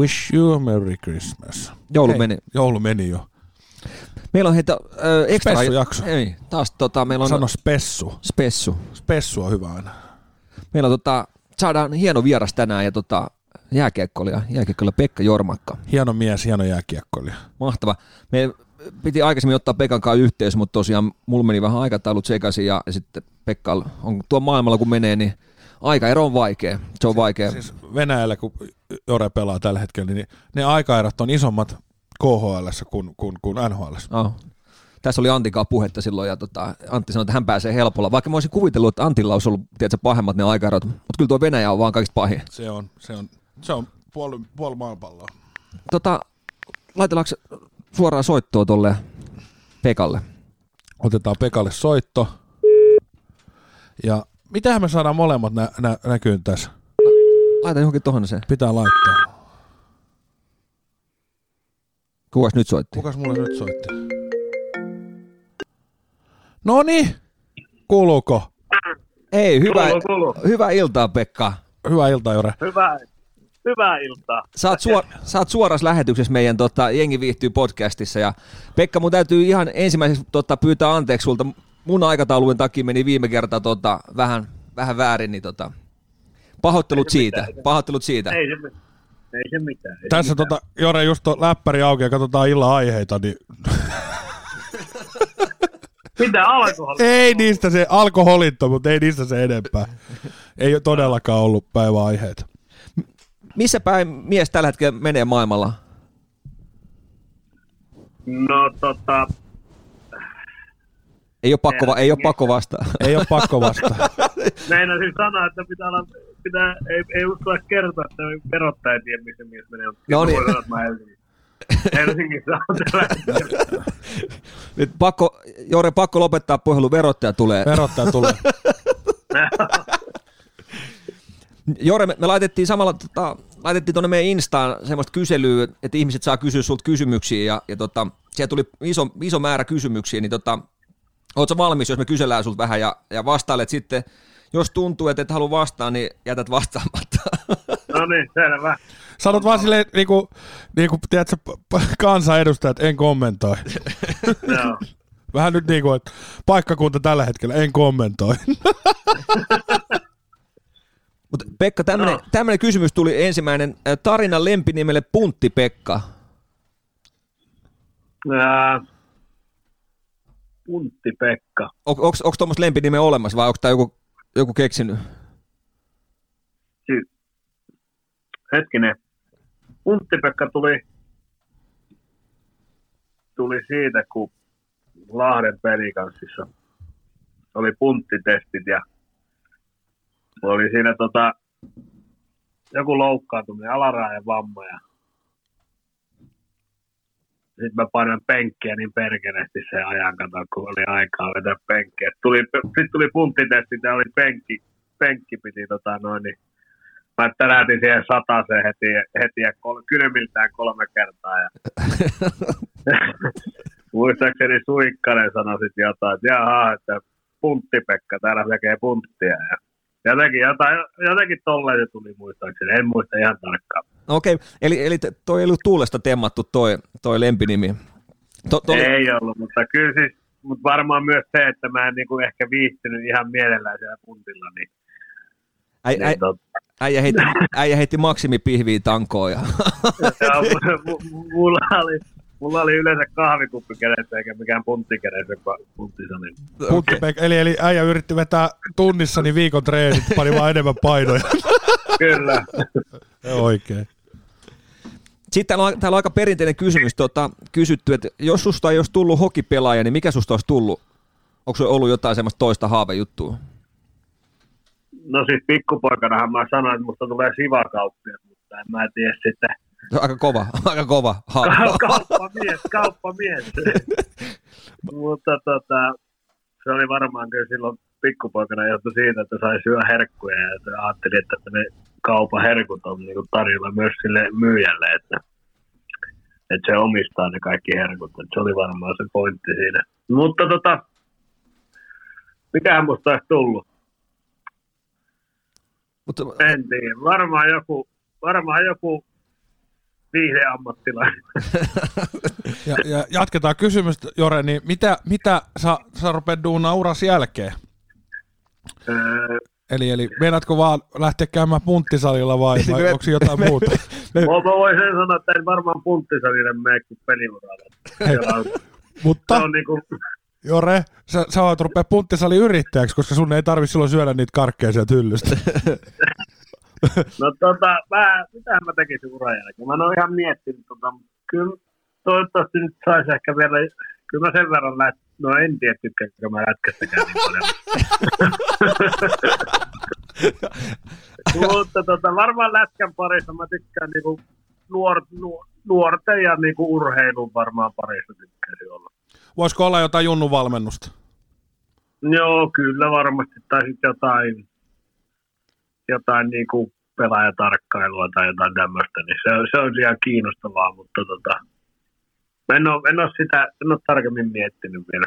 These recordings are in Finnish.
Wish you a Merry Christmas. Joulu Hei, meni. Joulu meni jo. Meillä on heitä ö, ekstra... Spessujakso. Ei, taas tota, meillä on Sano spessu. spessu. Spessu on hyvä aina. Meillä on tota, saadaan hieno vieras tänään ja tota, jääkiekkoilija, jääkiekkoilija Pekka Jormakka. Hieno mies, hieno jääkiekkoilija. Mahtava. Me piti aikaisemmin ottaa Pekan kanssa yhteys, mutta tosiaan mulla meni vähän aikataulut sekaisin ja sitten Pekka on tuo maailmalla kun menee, niin aikaero on vaikea. Se on vaikea. Siis Venäjällä, kun Jore pelaa tällä hetkellä, niin ne aikaerot on isommat KHL kuin, kuin, kuin NHL. Oh. Tässä oli Antikaa puhetta silloin ja tota, Antti sanoi, että hän pääsee helpolla. Vaikka mä olisin kuvitellut, että Antilla olisi ollut tiedätkö, pahemmat ne aikaerot, mutta kyllä tuo Venäjä on vaan kaikista pahin. Se on, se on, se on puoli, puoli maapalloa. Tota, laitellaanko suoraan soittoa tolle Pekalle? Otetaan Pekalle soitto. Ja mitähän me saadaan molemmat nä, nä, näkyyn tässä? Laita johonkin tohon se. Pitää laittaa. Kukas nyt soitti? Kukas mulle nyt soitti? No niin, kuuluuko? Ei, hyvä, Kuuluu, kuuluu. hyvää iltaa Pekka. Hyvää iltaa, Jore. Hyvää, hyvää iltaa. Sä oot, suor, sä oot suorassa lähetyksessä meidän tota, Jengi viihtyy podcastissa ja Pekka, mun täytyy ihan ensimmäiseksi tota, pyytää anteeksi sulta. Mun aikataulujen takia meni viime kerta tota, vähän, vähän väärin, niin tota, pahoittelut Ei se siitä. mitään. Pahoittelut siitä. Ei se, ei se mitään. Ei Tässä mitään. tota, Jore, just on läppäri auki ja katsotaan illan aiheita, niin Mitä alkoholi? ei niistä se alkoholitto, mutta ei niistä se enempää. Ei ole todellakaan ollut päiväaiheita. Missä päin mies tällä hetkellä menee maailmalla? No tota, Ei ole pakko, va- ei ole pakko vastaa. Ei ole pakko vastaa. meinasin sanoa, että pitää olla, pitää, ei, ei uskalla kertoa, että verottaja ei tiedä, missä mies menee. No niin. Helsingissä. On tällä. Nyt pakko, Jore, pakko lopettaa puhelu, verottaja tulee. Verottaja tulee. Jore, me, me laitettiin samalla, tota, laitettiin tuonne meidän Instaan semmoista kyselyä, että ihmiset saa kysyä sulta kysymyksiä ja, ja tota, siellä tuli iso, iso määrä kysymyksiä, niin tota, ootko valmis, jos me kysellään sulta vähän ja, ja vastailet sitten, jos tuntuu, että et halua vastaa, niin jätät vastaamatta. No niin, selvä. Sanot vaan silleen, niin kuin, niin kuin tiedätkö, kansanedustajat, en kommentoi. Joo. Vähän nyt niin kuin, että paikkakunta tällä hetkellä, en kommentoi. Mutta Pekka, tämmönen, No. tämmönen kysymys tuli ensimmäinen. Ä, Tarinan lempinimelle Puntti Pekka. Ää, Puntti Pekka. Onko tuommoista lempinimeä olemassa vai onko tämä joku, joku keksinyt? Siis, hetkinen. Puntti Pekka tuli, tuli siitä, kun Lahden pelikanssissa oli punttitestit ja oli siinä tota, joku loukkaantuminen, alaraajan vamma ja sitten mä painoin penkkiä niin perkeleesti sen ajan kato, kun oli aikaa vetää penkkiä. Tuli, sitten tuli punttitestit ja oli penkki, penkki piti tota noin, niin mä tärätin siihen sataseen heti, heti ja kol, kylmiltään kolme kertaa. Ja muistaakseni Suikkanen sanoi sitten jotain, että jaha, että punttipekka täällä tekee punttia. Ja jotenkin, jotain, jotenkin tolleen se tuli muistaakseni, en muista ihan tarkkaan. No Okei, eli, eli te- toi ei ollut tuulesta temmattu toi, toi lempinimi. To, to, Ei ollut, mutta kyllä siis, mutta varmaan myös se, että mä en niinku ehkä viihtynyt ihan mielellään siellä puntilla, niin, äi, äi, niin tot, äijä, heitti, äijä heitti maksimipihviä tankoon. Ja, ja, mu- mu- mulla, oli, mulla oli yleensä kahvikuppi kädessä eikä mikään puntti kädessä, kun punttisali. Puntti Pekka, eli, eli äijä yritti vetää tunnissa niin viikon treenit, pani vaan enemmän painoja. Kyllä. Oikein. Sitten täällä on, täällä on aika perinteinen kysymys tota, kysytty, että jos susta ei olisi tullut hokipelaaja, niin mikä susta olisi tullut? Onko se ollut jotain semmoista toista haavejuttua? No siis pikkupoikanahan mä sanoin, että musta tulee sivakauppia, mutta en mä tiedä sitten. Aika kova, aika kova haave. Ka- kauppamies, kauppamies. mutta tota, se oli varmaan kyllä silloin pikkupoikana johtui siitä, että sai syödä herkkuja ja että ajattelin, että ne kaupan herkut on niin tarjolla myös sille myyjälle, että, että se omistaa ne kaikki herkut. Että se oli varmaan se pointti siinä. Mutta tota, mikähän musta olisi tullut? Mutta, En tiedä. Varmaan joku, varmaan joku viihdeammattilainen. Ja, ja jatketaan kysymystä, Jore, niin mitä, mitä sä, sä rupeat duunaa uras jälkeen? Öö, Eli, eli meinaatko vaan lähteä käymään punttisalilla vai, vai Me- onko jotain muuta? mä, mä voin sen sanoa, että en varmaan punttisalinen mene kuin peliuralla. On- Se Mutta on niinku, Jore, sä, sä voit rupea punttisali yrittäjäksi, koska sun ei tarvi silloin syödä niitä karkkeja sieltä hyllystä. no tota, mä, mitähän mä tekisin uran jälkeen? Mä en ole ihan miettinyt tota, mutta kyllä toivottavasti nyt saisi ehkä vielä, kyllä mä sen verran lät, no en tiedä tykkäänkö mä lätkästäkään niin paljon. Mutta tota, varmaan lätkän parissa mä tykkään niinku nuor, nuor, nuorten ja niinku urheilun varmaan parissa tykkäisin olla. Voisiko olla jotain Junnun valmennusta? Joo, kyllä varmasti. Tai sitten jotain, jotain niinku pelaajatarkkailua tai jotain tämmöistä, niin se, se on ihan kiinnostavaa, mutta tota, mä en ole, en ole sitä en ole tarkemmin miettinyt vielä.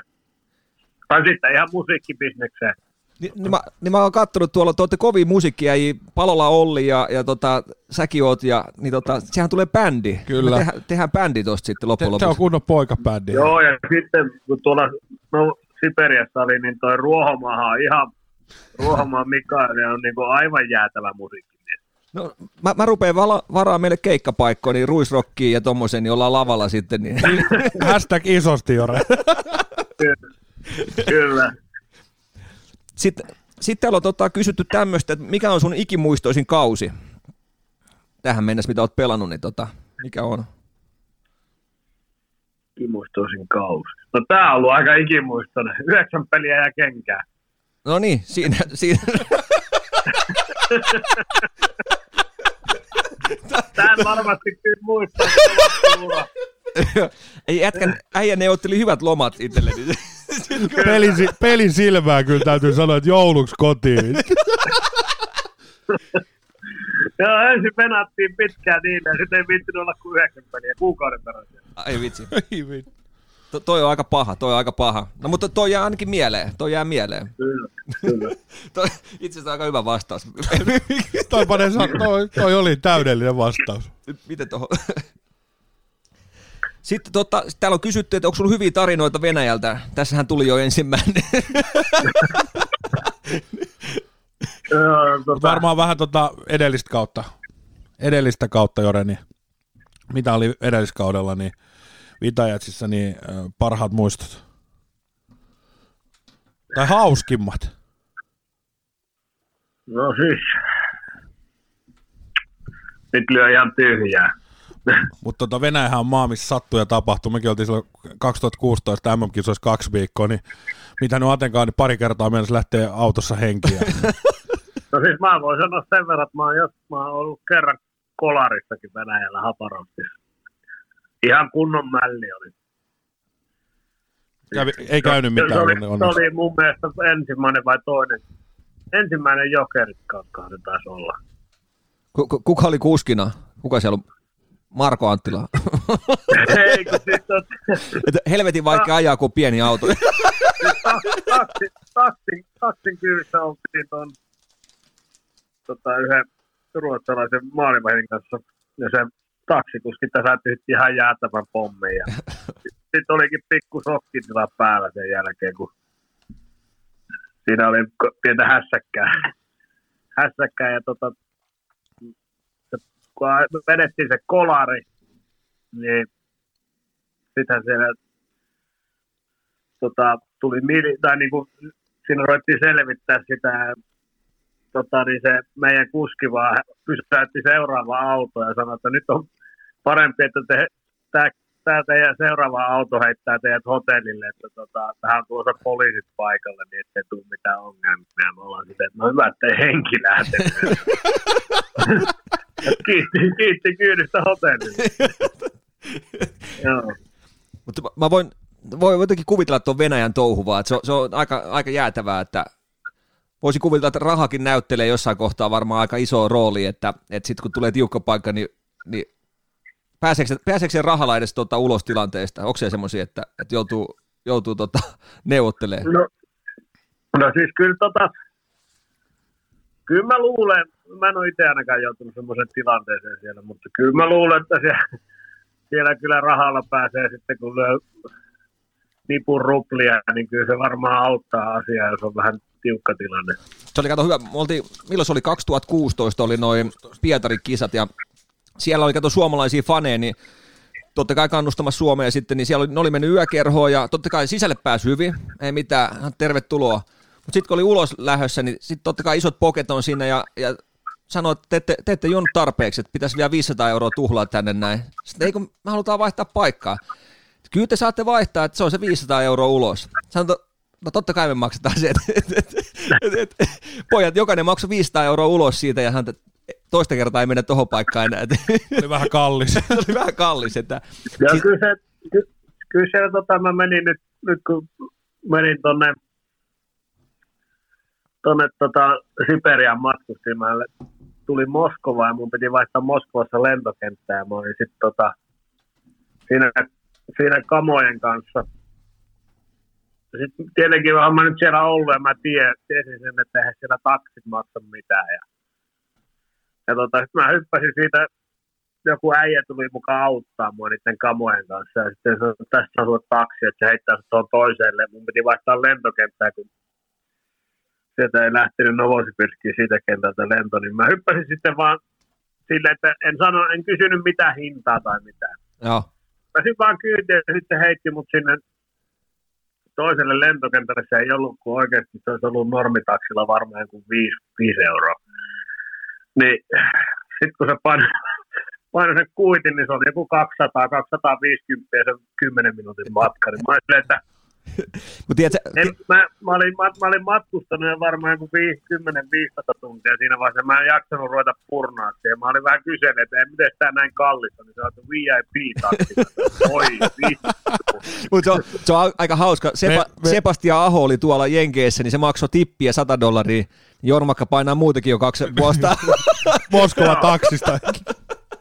Tai sitten ihan musiikkibisnekseen. Niin, niin, mä, niin mä oon kattonut tuolla, te olette kovin musiikkia, Palola Olli ja, ja tota, säkin oot, ja niin tota, sehän tulee bändi. Kyllä. Me tehdään, tehdään bändi tosta sitten loppujen se on lopuksi. kunnon poikabändi. Joo, ja sitten kun tuolla no, Siperiassa oli, niin toi Ruohomaha on ihan, Ruohomaa Mikael on niinku aivan jäätävä musiikki. No, mä, mä rupean vala, varaa meille keikkapaikkoja, niin ruisrokkiin ja tommosen, niin ollaan lavalla sitten. Niin. Hashtag isosti, Jore. Kyllä. Sitten, sitten täällä on tota, kysytty tämmöistä, että mikä on sun ikimuistoisin kausi? Tähän mennessä, mitä oot pelannut, niin tota, mikä on? Ikimuistoisin kausi. No tää on ollut aika ikimuistoinen. Yhdeksän peliä ja kenkää. No niin, siinä, siinä. Tää varmasti kyllä muistaa. Ei ätkän, äijä neuvotteli hyvät lomat itselleni. Pelin, pelin silmää kyllä täytyy sanoa, että jouluksi kotiin. Joo, ensin penattiin pitkään niille ja sitten ei viittinyt olla kuin yhdeksän peliä kuukauden perässä. Ai vitsi. Ei vittu. To, toi on aika paha, toi on aika paha. No mutta toi jää ainakin mieleen, toi jää mieleen. Kyllä. Toi, itse asiassa aika hyvä vastaus. toi, pane, toi, toi oli täydellinen vastaus. Miten tohon? Sitten tota, täällä on kysytty, että onko sulla hyviä tarinoita Venäjältä. Tässähän tuli jo ensimmäinen. Tota, varmaan vähän tota edellistä kautta. Edellistä kautta, Jore, niin mitä oli edelliskaudella, niin Vitajatsissa, niin parhaat muistot. Tai hauskimmat. no siis. Nyt lyö ihan tyhjää. Mutta tota Venäjähän on maa, missä sattuu ja tapahtuu. Mekin oltiin silloin 2016 MM-kisoissa kaksi viikkoa, niin mitä nyt Atenkaan, niin pari kertaa mennessä lähtee autossa henkiä. No siis mä voin sanoa sen verran, että mä oon, jos, mä oon ollut kerran Kolarissakin Venäjällä Haparostissa. Ihan kunnon mälli oli. Kävi, ei käynyt se, mitään. oli, onne- se oli mun mielestä ensimmäinen vai toinen. Ensimmäinen jokerikkaan se taisi olla. Ku- ku- Kuka oli kuskina? Kuka siellä on? Marko Anttila. Ei, kun siis Että helvetin vaikea ajaa, kun on pieni auto. taksin, taksin, taksin kyydissä oltiin tuon tota, yhden ruotsalaisen maalivahdin kanssa. Ja se taksikuski täsäytti ihan jäätävän pommin. Ja sitten olikin pikku sokkitila päällä sen jälkeen, kun siinä oli pientä hässäkkää. hässäkkää ja tota, kun vedettiin se kolari, niin sittenhän siellä tota, tuli mili, tai niin kuin, siinä ruvettiin selvittää sitä, tota, niin se meidän kuski vaan pysäytti seuraava auto ja sanoi, että nyt on parempi, että te, tämä, tämä teidän seuraava auto heittää teidät hotellille, että tota, tähän on tuossa poliisit paikalle, niin ettei tule mitään ongelmia. Me ollaan sitten, että no hyvä, ettei henki lähte. kiitti, kiitti kyydistä hotellille. Joo. Mutta mä- voin, voin jotenkin kuvitella tuon Venäjän touhuvaa, että se on, se on aika, aika jäätävää, että voisi kuvitella, että rahakin näyttelee jossain kohtaa varmaan aika iso rooli, että, että sitten kun tulee tiukka paikka, niin, niin pääseekö, se- pääseekö se rahalla edes tuota ulos tilanteesta? Onko se semmoisia, että, että joutuu, joutuu tota, neuvottelemaan? No, no siis kyllä tota, kyllä mä luulen, mä en ole itse ainakaan joutunut semmoiseen tilanteeseen siellä, mutta kyllä mä luulen, että siellä, siellä kyllä rahalla pääsee sitten, kun lyö nipun ruplia, niin kyllä se varmaan auttaa asiaa, jos on vähän tiukka tilanne. Se oli kato hyvä, me oltiin, milloin se oli 2016 oli noin Pietarin kisat ja siellä oli kato suomalaisia faneja, niin totta kai kannustamassa Suomea sitten, niin siellä oli, ne oli mennyt yökerhoon ja totta kai sisälle pääsi hyvin, ei mitään, tervetuloa. Mutta sitten kun oli ulos lähössä, niin sitten totta kai isot poket on siinä ja, ja sanoi, että te ette, te ette juonut tarpeeksi, että pitäisi vielä 500 euroa tuhlaa tänne näin. Sitten eikö me halutaan vaihtaa paikkaa. Kyllä te saatte vaihtaa, että se on se 500 euroa ulos. Sanoin, no totta kai me maksetaan se, että et, et, et, et, pojat, jokainen maksoi 500 euroa ulos siitä ja hän toista kertaa ei mennä tuohon paikkaan enää. Oli vähän kallis. oli vähän kallis. Että, ja sit... kyllä se, ky, kyllä se tota, mä menin nyt, nyt kun menin tonne, tonne tota, Siperian matkustimalle, tuli Moskova ja mun piti vaihtaa Moskovassa lentokenttää ja mä olin sitten tota, siinä, siinä kamojen kanssa. Sitten tietenkin olen mä nyt siellä ollut ja mä tiedän, tiesin sen, että eihän siellä taksit maksa mitään. Ja ja tota, sitten mä hyppäsin siitä, joku äijä tuli mukaan auttaa mua niiden kamojen kanssa. Ja sitten sanoi, että tässä on taksi, että se heittää se tuon toiselle. Mun piti vaihtaa lentokenttää, kun sieltä ei lähtenyt Novosibirskiin siitä kentältä lento, niin mä hyppäsin sitten vaan sille, että en, sano, en kysynyt mitään hintaa tai mitään. Joo. Pääsin vaan kyytiin ja sitten heitti mut sinne toiselle lentokentälle. Se ei ollut kuin oikeasti, se olisi ollut normitaksilla varmaan kuin 5, 5 euroa. Niin sitten kun se painoi, painoi sen kuitin, niin se oli joku 200, 250 ja se 10 minuutin matka. Niin mä olin että Mut tiedätkö, en, mä, mä, olin, mä, mä, olin matkustanut jo varmaan joku 10-15 tuntia siinä vaiheessa. Mä en jaksanut ruveta purnaa siihen. Mä olin vähän kysellyt, että miten tämä näin kallista. Niin se on VIP-taksi. Oi, Mutta se, on, se on aika hauska. Sepa, me, me... Sebastian Aho oli tuolla Jenkeissä, niin se maksoi tippiä 100 dollaria. Jormakka painaa muutakin jo kaksi vuosta. Moskova taksista.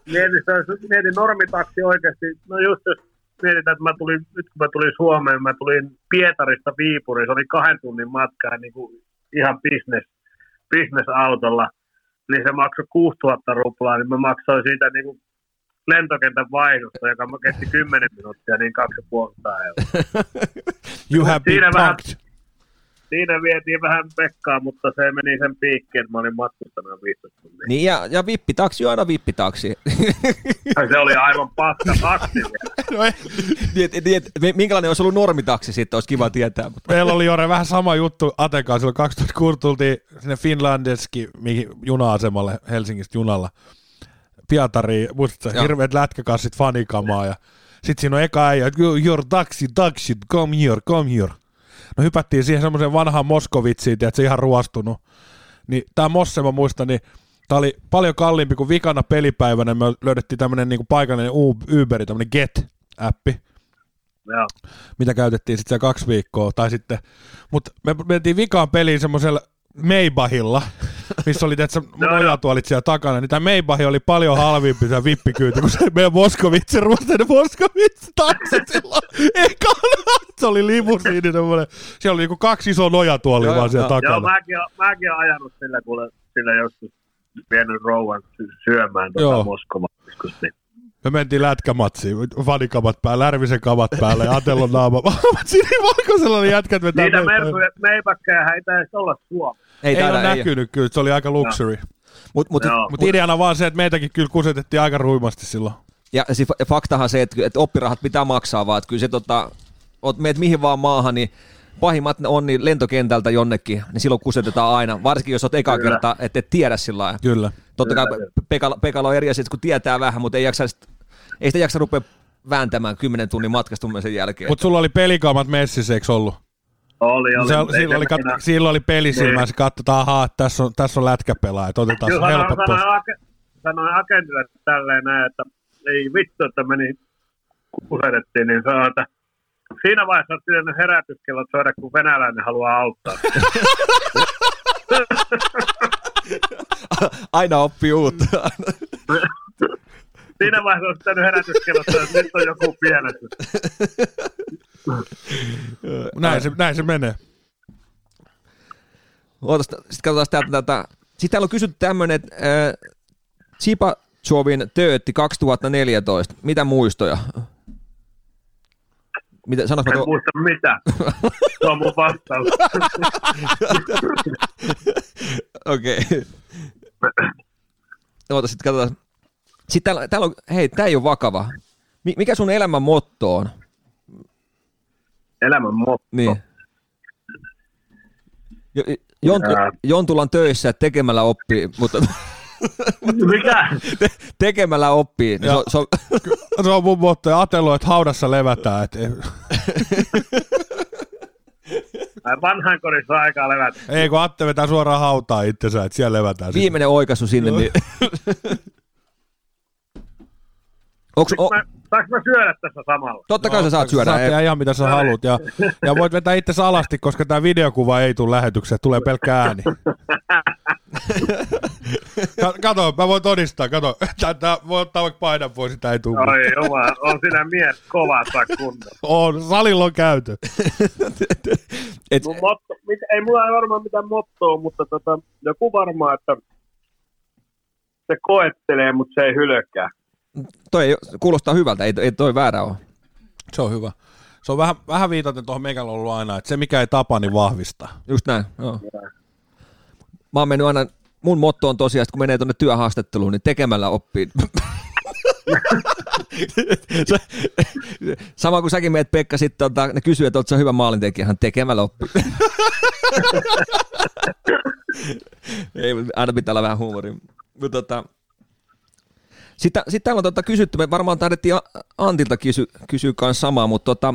mietin, mietin normitaksi oikeasti. No just jos mietitään, että mä tulin, nyt kun mä tulin Suomeen, mä tulin Pietarista Viipuriin, se oli kahden tunnin matka niin kuin ihan business, business-autolla, niin se maksoi 6000 ruplaa, niin mä maksoin siitä niin kuin lentokentän vaihdosta, joka kesti 10 minuuttia, niin 2500 euroa. you have been vähän, siinä vietiin vähän pekkaa, mutta se meni sen piikkiin, että mä olin matkustanut 15 tuntia. Niin, ja, ja vippitaksi on aina vippitaksi. se oli aivan paska taksi. no, niin, niin, minkälainen olisi ollut normitaksi sitten, olisi kiva tietää. Mutta. Meillä oli Jore vähän sama juttu Atekaan, silloin 2006 tultiin sinne Finlandeski juna-asemalle Helsingistä junalla. Pietari, muistatko, hirveät lätkäkassit fanikamaa ja sitten siinä on eka äijä, your taxi, taxi, come here, come here. No hypättiin siihen semmoiseen vanhaan Moskovitsiin, että se ihan ruostunut. Niin tämä Mosse, mä muistan, niin tämä oli paljon kalliimpi kuin vikana pelipäivänä. Me löydettiin tämmöinen niin paikallinen Uberi, tämmöinen Get-appi. Joo. Mitä käytettiin sitten kaksi viikkoa. Tai sitten, mutta me mentiin vikaan peliin semmoisella Maybachilla, missä oli tietysti nojatuolit siellä takana, niin tämä Maybach oli paljon halvimpi se vippikyyti, kuin se meidän Moskovitsi, ruosteinen Moskovitsi taksi silloin ekana. Se oli limusiini semmoinen, siellä oli niinku kaksi isoa nojatuolia joo, vaan siellä joo. takana. Joo, mäkin, mäkin olen ajanut sillä, kuule, sillä joskus vienyt rouvan syömään tuota Moskovaa. Niin me mentiin lätkämatsiin, fanikamat päällä, Lärvisen kamat päällä ja Atellon naama. Sinivalkoisella oli jätkät vetää. Niitä meipakkeja ei taisi olla Suomessa. Ei, ei ole näkynyt kyllä, se oli aika luxury. Mutta mut, mut, mut ideana vaan se, että meitäkin kyllä kusetettiin aika ruimasti silloin. Ja se faktahan se, että, että oppirahat pitää maksaa vaan, että kyllä se tota, oot meet mihin vaan maahan, niin pahimmat on niin lentokentältä jonnekin, niin silloin kusetetaan aina, varsinkin jos olet eka kerta, että et tiedä sillä lailla. Kyllä. Totta kai Pekalla on eri asia, kun tietää vähän, mutta ei, jaksa, ei sitä jaksa rupea vääntämään kymmenen tunnin matkastumisen jälkeen. Mutta sulla oli pelikaamat messissä, eikö ollut? Oli, oli. Se, silloin, oli, kat, silloin oli pelisilmä, niin. katsotaan, ahaa, tässä on, tässä on lätkäpelaaja, että otetaan se helpottua. Sanoin, ake, sanoin agentille tälleen näin, että ei vittu, että meni kusetettiin, niin sanoin, että siinä vaiheessa on pitänyt herätyskellot soida, kun venäläinen haluaa auttaa. Aina oppii uutta. Siinä vaiheessa on pitänyt herätyskellot soida, että nyt on joku pienessä. näin, se, näin se menee. Sitten katsotaan täältä tätä Sitten täällä on kysytty tämmöinen, että äh, Chipachovin töötti 2014. Mitä muistoja? Mitä, sanois mä En tuo? muista mitä. Se on mun vastaus. Okei. Okay. Oota, sitten katsotaan. Sitten täällä, täällä on, hei, tää ei ole vakava. Mi- Mikä sun elämän motto on? Elämän motto. Niin. Jo, Jontu, Ää. Jontulan töissä tekemällä oppii, mutta Mikä? te, tekemällä oppii. Niin se, on, se on, Se on mun motto, ja Atelo, että haudassa levätään. Et, Ai Vanhainkodissa on aikaa levätä. ei, kun Atte vetää suoraan hautaa itsensä, että siellä levätään. viimeinen oikaisu sinne. Niin. Onks, o, Mä, saanko mä syödä tässä samalla? totta kai sä saat syödä. Saat ei- tehdä ihan mitä sä haluat. Ja, ja voit vetää itse alasti, koska tämä videokuva ei tule lähetykseen, tulee pelkkä ääni. Ka- Kato, mä voin todistaa, kato. Tätä voi ottaa vaikka paidan pois, sitä ei tule. Oi jumala, on sinä mies kovassa kunnossa. On, salilla on käyty. Et, Mun motto, mit, ei mulla ei varmaan mitään mottoa, mutta tota, joku varmaan, että se koettelee, mutta se ei hylkää. Toi ei, kuulostaa hyvältä, ei, ei toi väärä ole. Se on hyvä. Se on vähän, vähän viitaten tuohon meikällä ollut aina, että se mikä ei tapa, niin vahvistaa. Just näin, joo. Mä oon mennyt aina, mun motto on tosiaan, että kun menee tuonne työhaastatteluun, niin tekemällä oppii. Sama kuin säkin meet Pekka sitten, tota, ne kysyy, että sä hyvä maalintekijä, hän tekemällä oppii. Ei, aina pitää olla vähän huumoria. Mutta tota, sitten, sitten täällä on tota kysytty, me varmaan taidettiin A- Antilta kysy, kysyä kanssa samaa, mutta tota,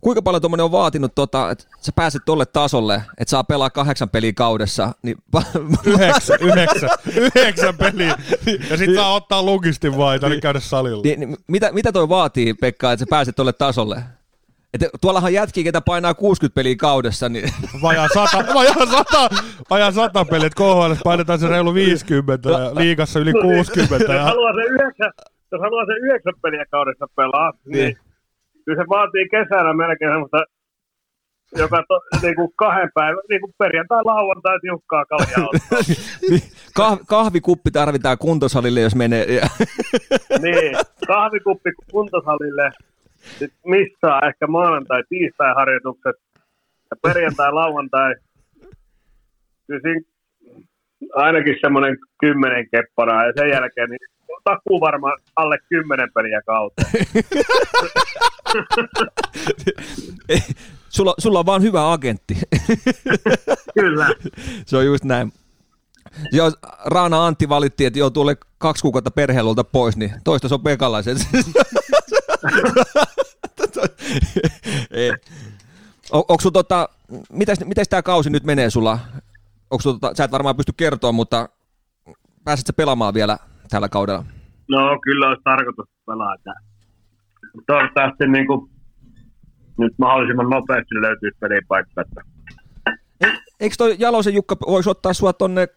kuinka paljon tuommoinen on vaatinut, tota, että sä pääset tolle tasolle, että saa pelaa kahdeksan peliä kaudessa, niin Yhdeksän, yhdeksän, yhdeksän peliä. Ja sit saa ottaa lugistin vaan, ei tarvitse käydä salilla. niin, niin, mitä, mitä toi vaatii, Pekka, että sä pääset tolle tasolle? Et tuollahan jätkii, ketä painaa 60 peliä kaudessa, niin Vajaa sata, vajaa sata, vajaa sata peliä, että KHL painetaan se reilu 50 ja liigassa yli 60. Jos Ja, haluaa se yhdeksän, jos haluaa se yhdeksän peliä kaudessa pelaa, niin, Niin. kyllä se vaatii kesällä melkein semmoista joka to, niin kuin kahden päivän, niin kuin perjantai, lauantai, tiukkaa kaljaa niin kah, kahvikuppi tarvitaan kuntosalille, jos menee. Niin, kahvikuppi kuntosalille, sit missaa ehkä maanantai, tiistai harjoitukset ja perjantai, lauantai. Kyllä siinä ainakin semmoinen kymmenen kepparaa ja sen jälkeen niin takuu varmaan alle kymmenen peliä kautta. sulla, sulla on vaan hyvä agentti. Kyllä. Se on just näin. Joo, Raana Antti valittiin, että joutuu ole kaksi kuukautta perheelulta pois, niin toista se on Pekalaisen. Onko tota, mitäs, mitäs tämä kausi nyt menee sulla? Onko tota, sä et varmaan pysty kertoa, mutta pääset sä pelaamaan vielä tällä kaudella? No kyllä olisi tarkoitus pelata. Toivottavasti niin kuin, nyt mahdollisimman nopeasti löytyisi pelipaikka. Että Eikö toi Jalosen Jukka voisi ottaa sua tonne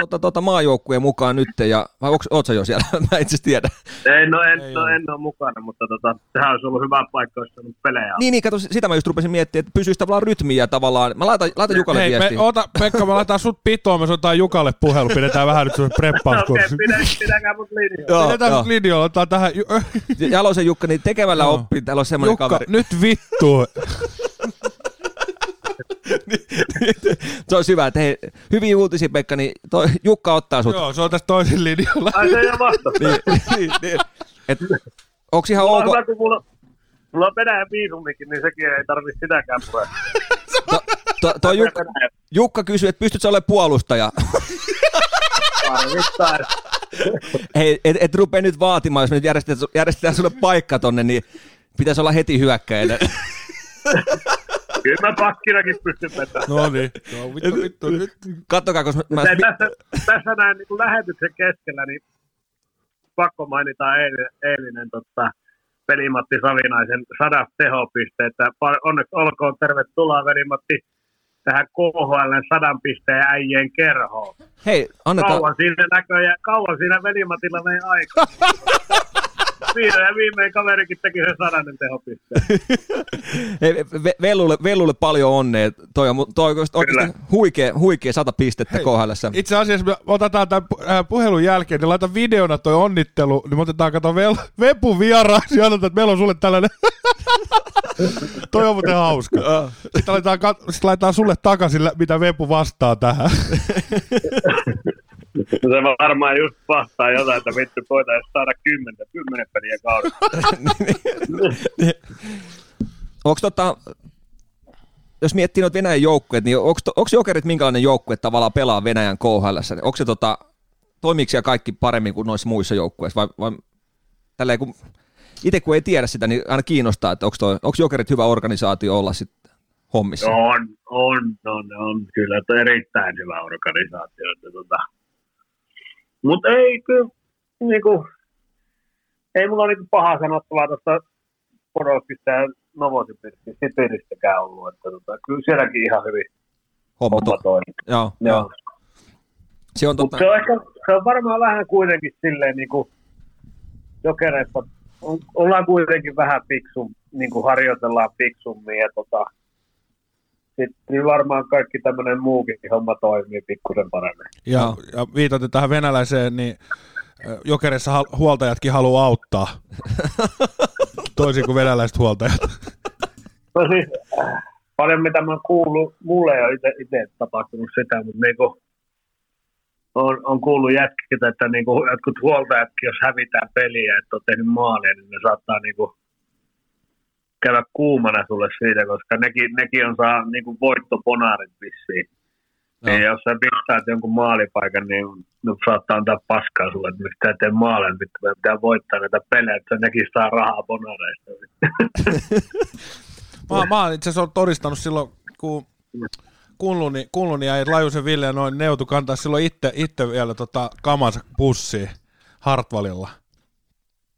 tota, tota maajoukkueen mukaan nyt, ja, vai onko, oot sä jo siellä? Mä itse asiassa tiedä. Ei, no en, Ei no, ole. en ole mukana, mutta tota, sehän olisi ollut hyvä paikka, jos on pelejä. Niin, niin, kato, sitä mä just rupesin miettimään, että pysyisi tavallaan rytmiä tavallaan. Mä laitan, laitan Jukalle hei, me, viestiä. ota, Pekka, me laitetaan sut pitoon, me soitetaan Jukalle puhelu, pidetään vähän nyt semmoinen Okei, preppauskurssi. pidä, pidäkää mut. Joo, Pidetään nyt linjoilla, otetaan tähän... Jalosen Jukka, niin tekemällä Joo. oppii, täällä on semmoinen Jukka, kaveri. nyt vittu. Se on hyvä, että hei, hyviä uutisia Pekka, niin toi Jukka ottaa sut. Joo, se on tässä toisen linjalla. Ai se ei ole vasta. niin, niin, niin. Et, onks ihan Mulla on ok? hyvä, kun mulla, mulla on Venäjän viisumikin, niin sekin ei tarvitse sitäkään purea. To, to, toi Jukka, Jukka kysyy, että pystytkö olemaan puolustaja? Tarvittaa. Hei, et, et rupea nyt vaatimaan, jos me nyt järjestetään, järjestetään sulle paikka tonne, niin pitäisi olla heti hyökkäjänä. Kyllä mä pakkinakin pystyn vetämään. No niin. No, vittu, vittu, nyt. Kattokaa, koska mä, Ei, tässä, tässä näin niin lähetyksen keskellä, niin pakko mainita eilinen, eilinen tota, Veli-Matti Savinaisen sadat tehopisteitä. Pa- Onneksi olkoon tervetuloa Veli-Matti tähän KHL sadan pisteen äijien kerhoon. hei, annetaan, Kauan siinä näköjään, kauan siinä Veli-Matilla vei aikaa. Viimein, viimein kaverikin teki sen sadannen tehopisteen. Hei, Vellulle, Vellulle paljon onnea. Toi on, toi on oikeasti huikea, huikea sata pistettä KHL. Itse asiassa me otetaan tämän äh, puhelun jälkeen, niin laita videona toi onnittelu, niin me otetaan kato vel, Vepu vieraaksi ja että meillä on sulle tällainen. toi on muuten hauska. Sitten laitetaan, sitten laitetaan sulle takaisin, mitä Vepu vastaa tähän. se varmaan just vastaa jotain, että vittu voitaisiin saada kymmentä, kymmenen peliä kaudessa. Onko tota, jos miettii noita Venäjän joukkueet, niin onko Jokerit minkälainen joukkue tavallaan pelaa Venäjän KHL? Onko se tota, toimiiko siellä kaikki paremmin kuin noissa muissa joukkueissa? Vai, vai tälleen, kun, itse kun ei tiedä sitä, niin aina kiinnostaa, että onko, toi, onko Jokerit hyvä organisaatio olla sitten hommissa? On, on, on, on kyllä, että erittäin hyvä organisaatio. Että tota, mutta ei kyllä, niinku, ei mulla niinku paha sanottavaa tuosta Podolskista ja Novosibiristäkään ollut. Että tota, kyllä sielläkin ihan hyvin homma, homma toimii. Joo, joo. joo. Se on, totta. se, on ehkä, se on varmaan vähän kuitenkin silleen niin kuin jokereissa, on, ollaan kuitenkin vähän fiksum, niin kuin harjoitellaan fiksummin ja tota, sitten varmaan kaikki tämmöinen muukin homma toimii pikkusen paremmin. Ja, ja viitaten tähän venäläiseen, niin Jokerissa huoltajatkin haluaa auttaa, toisin kuin venäläiset huoltajat. No siis, paljon mitä mä kuullut, mulle ei ole itse tapahtunut sitä, mutta niinku, on, on kuullut jätkiltä, että niinku, jotkut huoltajatkin, jos hävitään peliä, että on tehnyt maalia, niin ne saattaa niinku, käydä kuumana sulle siitä, koska nekin, nekin on saa niin kuin voittoponaarit vissiin. No. Niin jos sä pistäät jonkun maalipaikan, niin no, saattaa antaa paskaa sulle, että miksi tää tee maaleja, pitää, pitää voittaa näitä pelejä, että nekin saa rahaa ponareista. mä, mä oon itse asiassa todistanut silloin, kun Kunluni, Kunluni ja Lajusen Ville noin neutu kantaa silloin itse, itse vielä tota kamansa bussiin Hartvalilla.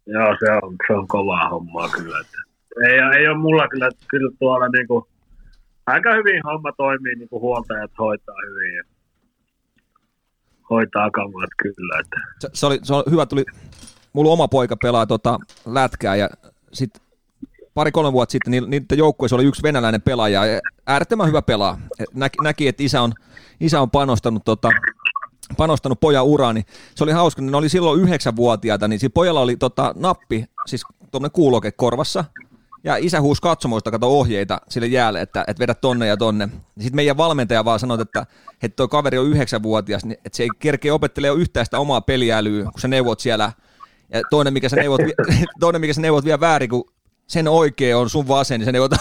Joo, se on, se on kovaa hommaa kyllä. Että ei, ei ole mulla kyllä, kyllä tuolla niinku, aika hyvin homma toimii, niinku huoltajat hoitaa hyvin ja hoitaa kamat kyllä. Että. Se, se, oli, se oli hyvä, tuli, mulla oma poika pelaa tota lätkää ja sitten pari-kolme vuotta sitten niin, niiden joukkueessa oli yksi venäläinen pelaaja, ja äärettömän hyvä pelaa. Näki, näki että isä on, isä on panostanut, tota, panostanut pojan uraan, niin se oli hauska, ne oli silloin yhdeksänvuotiaita, niin siinä pojalla oli tota, nappi, siis tuommoinen kuuloke korvassa, ja isä huusi katsomoista kato ohjeita sille jäälle, että, että vedä tonne ja tonne. Sitten meidän valmentaja vaan sanoi, että, että tuo kaveri on yhdeksänvuotias, niin että se ei kerkeä opettelemaan yhtään sitä omaa peliälyä, kun sä neuvot siellä. Ja toinen, mikä sä neuvot, toinen, mikä sä neuvot vielä väärin, kun sen oikea on sun vasen, niin sä neuvot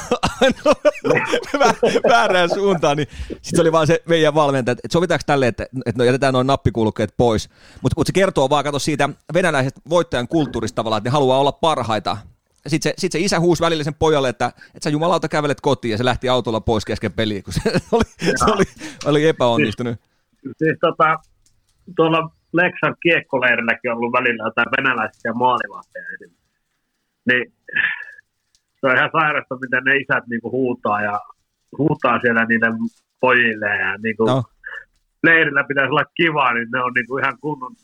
väärään suuntaan, niin sitten se oli vaan se meidän valmentaja, että sovitaanko tälle, että, että no jätetään noin nappikulkeet pois. Mutta mut se kertoo vaan, kato siitä venäläisestä voittajan kulttuurista tavallaan, että ne haluaa olla parhaita sitten se, sit se isä huusi välillä sen pojalle, että, että sä jumalauta kävelet kotiin ja se lähti autolla pois kesken peliä, kun se oli, se oli, oli epäonnistunut. Siis, siis tota, tuolla Leksan kiekkoleirilläkin on ollut välillä jotain venäläisiä maalivahteja Niin se on ihan sairasta, miten ne isät niinku huutaa ja huutaa siellä niiden pojille ja niinku, no. leirillä pitäisi olla kivaa, niin ne on niinku ihan kunnon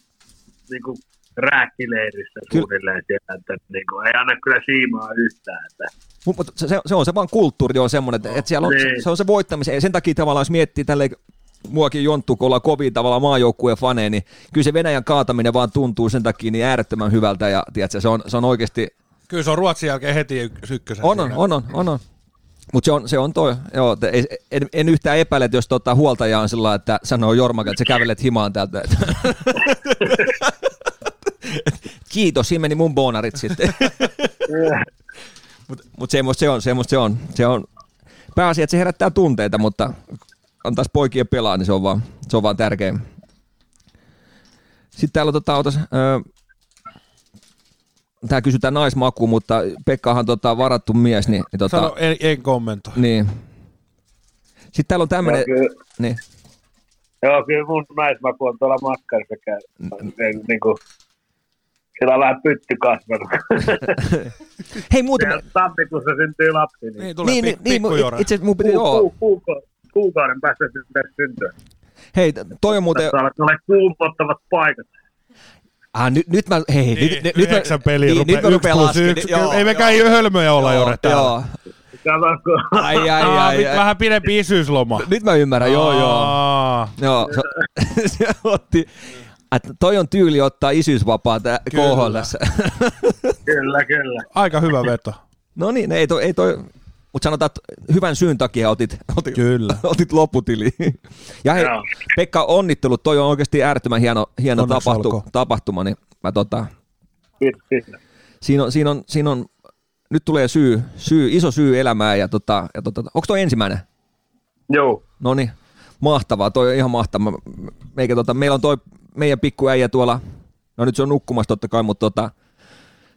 niinku rääkkileirissä suunnilleen siellä, että niin kuin, ei anna kyllä siimaa yhtään. Että. Mutta se, se, on se vaan kulttuuri on semmoinen, että, että siellä on, niin. se on se voittamisen, sen takia tavallaan jos miettii tälleen muakin jonttu, kun ollaan kovin tavallaan maajoukkueen faneja, niin kyllä se Venäjän kaataminen vaan tuntuu sen takia niin äärettömän hyvältä, ja tiedätkö, se on, se on oikeasti... Kyllä se on Ruotsin jälkeen heti ykkösen. On, on, on, on, on, on. Mutta se on, se on toi, joo, en, en, yhtään epäile, että jos tota huoltaja on sillä että sanoo Jorma, että sä kävelet himaan täältä. Kiitos, siinä meni mun bonarit sitten. mutta mut semmoista se on, semmoista se on. Se on pääasia, että se herättää tunteita, mutta antaisi poikien pelaa, niin se on vaan, se on vaan tärkein. Sitten täällä on tota, otas, öö, Tää kysytään naismakuun, mutta Pekkahan tota, varattu mies. Niin, niin tota, Sano, en, en kommentoi. Niin. Sitten täällä on tämmöinen... Niin. Joo, kyllä mun naismaku on tuolla makkarissa käy. Niin kuin, siellä on vähän pytty kasvanut. Hei muuten... Me... Tammikuussa syntyy lapsi. Niin, niin tulee niin, niin, niin, itse asiassa mun piti... Ku, ku, ku, kuukauden päästä syntyä. Hei, toi on muuten... Tässä on kuumottavat paikat. Ah, nyt, nyt mä, hei, Niin, nyt, nyt, mä, peliä niin, rupea, nyt mä yksi rupean laskemaan. yksi. Joo, Ei mekään ei hölmöjä olla joo, täällä. Joo. Katsotko? Ai, ai, ai, Aa, ai, nyt ai. vähän pidempi isyysloma. Nyt mä ymmärrän, joo, joo. Aa, Joo, se, se otti, että toi on tyyli ottaa isyysvapaa tää Kyllä. KHL. Kyllä, kyllä. Aika hyvä veto. No niin, ei toi, ei toi mutta sanotaan, että hyvän syyn takia otit, otit, Kyllä. otit loputili. Ja hei, Joo. Pekka, onnittelut, toi on oikeasti äärettömän hieno, hieno Onneksi tapahtu, tapahtuma, niin mä tota, Kiitos, kiitos. siinä on, siinä on, siinä on, nyt tulee syy, syy iso syy elämään ja, tota, ja tota, onko toi ensimmäinen? Joo. No niin, mahtavaa, toi on ihan mahtavaa. Meikä, tota, meillä on toi meidän pikku äijä tuolla, no nyt se on nukkumassa totta kai, mutta tota,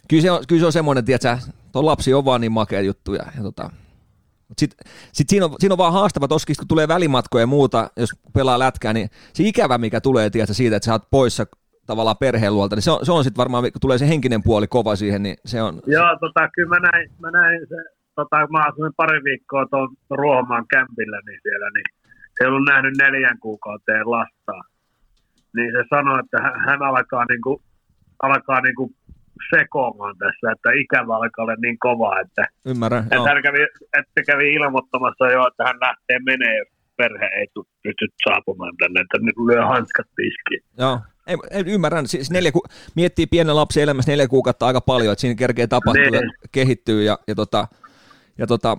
kyllä, se on, kyllä se on semmoinen, tiedätkö, tuo lapsi on vaan niin makea juttu. Ja, ja tota, sitten sit siinä, on, siinä on vaan haastava toskin, kun tulee välimatkoja ja muuta, jos pelaa lätkää, niin se ikävä, mikä tulee tiedätkö, siitä, että sä oot poissa tavallaan perheen luolta, niin se on, se on sitten varmaan, kun tulee se henkinen puoli kova siihen, niin se on, Joo, tota, kyllä mä näin, mä näin se, tota, mä asuin pari viikkoa tuon Ruohomaan kämpillä, niin siellä, niin se ollut nähnyt neljän kuukauteen lasta. Niin se sanoi, että hän, alkaa niinku, alkaa niinku sekoamaan tässä, että ikävä alkaa olla niin kova, että, ymmärrän. että Joo. hän kävi, että kävi ilmoittamassa jo, että hän lähtee menee, jos perhe ei pysty saapumaan tänne, että nyt lyö hanskat tiskiin. Joo. Ei, ei, ymmärrän, siis neljä ku, miettii pienen lapsen elämässä neljä kuukautta aika paljon, että siinä kerkee tapahtua Niin. kehittyy ja, ja, tota, ja tota,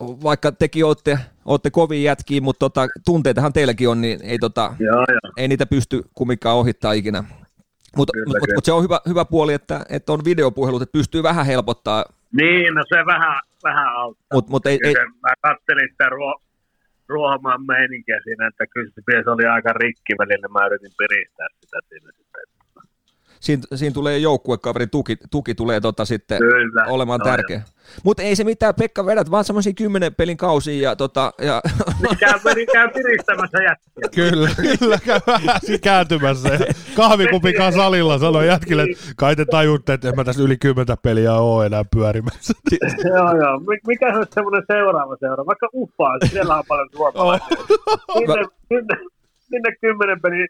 vaikka tekin olette, olette kovin jätkiä, mutta tota, tunteitahan teilläkin on, niin ei, tota, Joo, joo. ei niitä pysty kumminkaan ohittaa ikinä. Mutta mut, mut, mut se on hyvä, hyvä puoli, että, että on videopuhelut, että pystyy vähän helpottaa, Niin, no se vähän, vähän auttaa. mutta mut ei, ei, mä kattelin sitä ruo, ruohomaan meininkiä siinä, että kyllä se oli aika rikki välillä, mä yritin piristää sitä siinä sitten. Siinä, siinä tulee joukkuekaverin tuki, tuki tulee tota sitten Kyllä. olemaan No tärkeä. Mutta ei se mitään, Pekka vedät vaan semmoisia kymmenen pelin kausia ja, tota, ja Käy, käy piristämässä jätkiä. Kyllä, kyllä, käy kääntymässä. Ja kahvikupin kanssa salilla sanoi jätkille, että kai te tajutte, että en mä tässä yli kymmentä peliä ole enää pyörimässä. joo, joo. Mik- Mikä se olisi semmoinen seuraava seura? Vaikka Uffaa, siellä on paljon suomalaisia. Sinne, sinne, sinne kymmenen peli,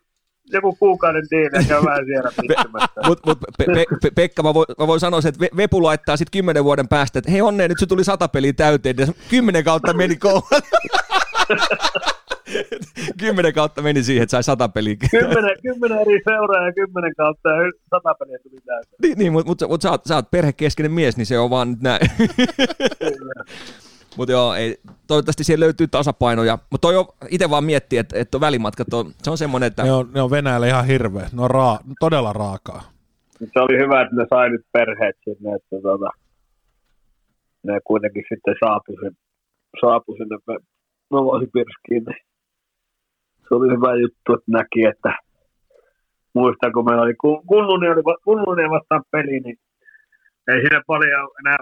joku kuukauden diili ja käy vähän siellä pistämässä. Mutta mut, pe, pe, pe, Pekka, mä voin, mä voin sanoa, sen, että Ve- Vepu laittaa sitten kymmenen vuoden päästä, että hei onneen, nyt se tuli sata peliä täyteen, ja kymmenen kautta meni kouluun. kymmenen kautta meni siihen, että sai sata peliä. Kymmenen, kymmenen eri seuraa ja kymmenen kautta ja sata peliä tuli täyteen. niin, niin mutta mut, mut sä, oot, sä oot perhekeskeinen mies, niin se on vaan nyt näin. Mutta joo, ei, toivottavasti siellä löytyy tasapainoja. Mutta toi on, itse vaan miettii, että, että välimatkat on, se on semmoinen, että Ne on, ne on Venäjällä ihan hirveä. Ne on raa, todella raakaa. se oli hyvä, että ne sai nyt perheet sinne, että tota, ne kuitenkin sitten saapui, sin, saapui sinne Novosibirskiin. Niin se oli hyvä juttu, että näki, että muistan, kun meillä oli Kun- Kunnunen, oli, Kunnunen vastaan peli, niin ei siinä paljon enää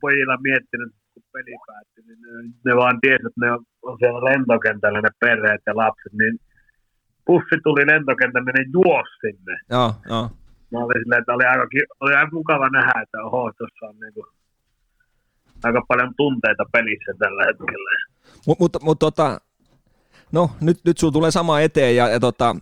pojilla miettinyt, kun peli päättyi, niin ne, ne vaan tiesi, että ne on, siellä lentokentällä ne perheet ja lapset, niin bussi tuli lentokentälle, ne juosi sinne joo, joo. mä olin silleen, että oli aika, oli aika mukava nähdä, että oho, tuossa on niinku aika paljon tunteita pelissä tällä hetkellä. Mutta mut, mut, tota, no nyt, nyt sulla tulee sama eteen ja, ja tota,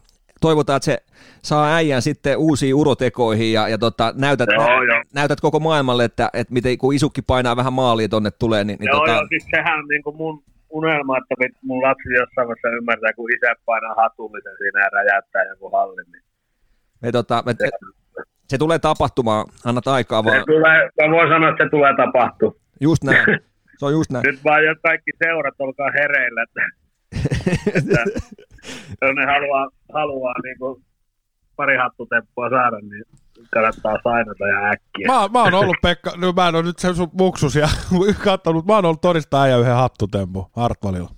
toivotaan, että se saa äijän sitten uusiin urotekoihin ja, ja tota, näytät, Joo, nä, joo. näytät koko maailmalle, että, että miten, kun isukki painaa vähän maalia tonne tulee, niin, niin Joo, tota, joo, siis sehän on niinku mun unelma, että mun lapsi jossain vaiheessa ymmärtää, kun isä painaa hatullisen siinä ja räjäyttää joku hallin. Niin me, tota, me, se tulee tapahtumaan, annat aikaa se vaan, tulee, mä voin sanoa, että se tulee tapahtua. just näin, se on just näin. Nyt vaan jo kaikki seurat olkaa hereillä, että, että jos ne haluaa, haluaa niinku pari hattutemppua saada, niin kannattaa sainata ja äkkiä. Mä, mä oon ollut Pekka, no mä en ole nyt se sun muksus ja kattonut, mä oon ollut todistaa äijä yhden hattutempu Hartwallilla.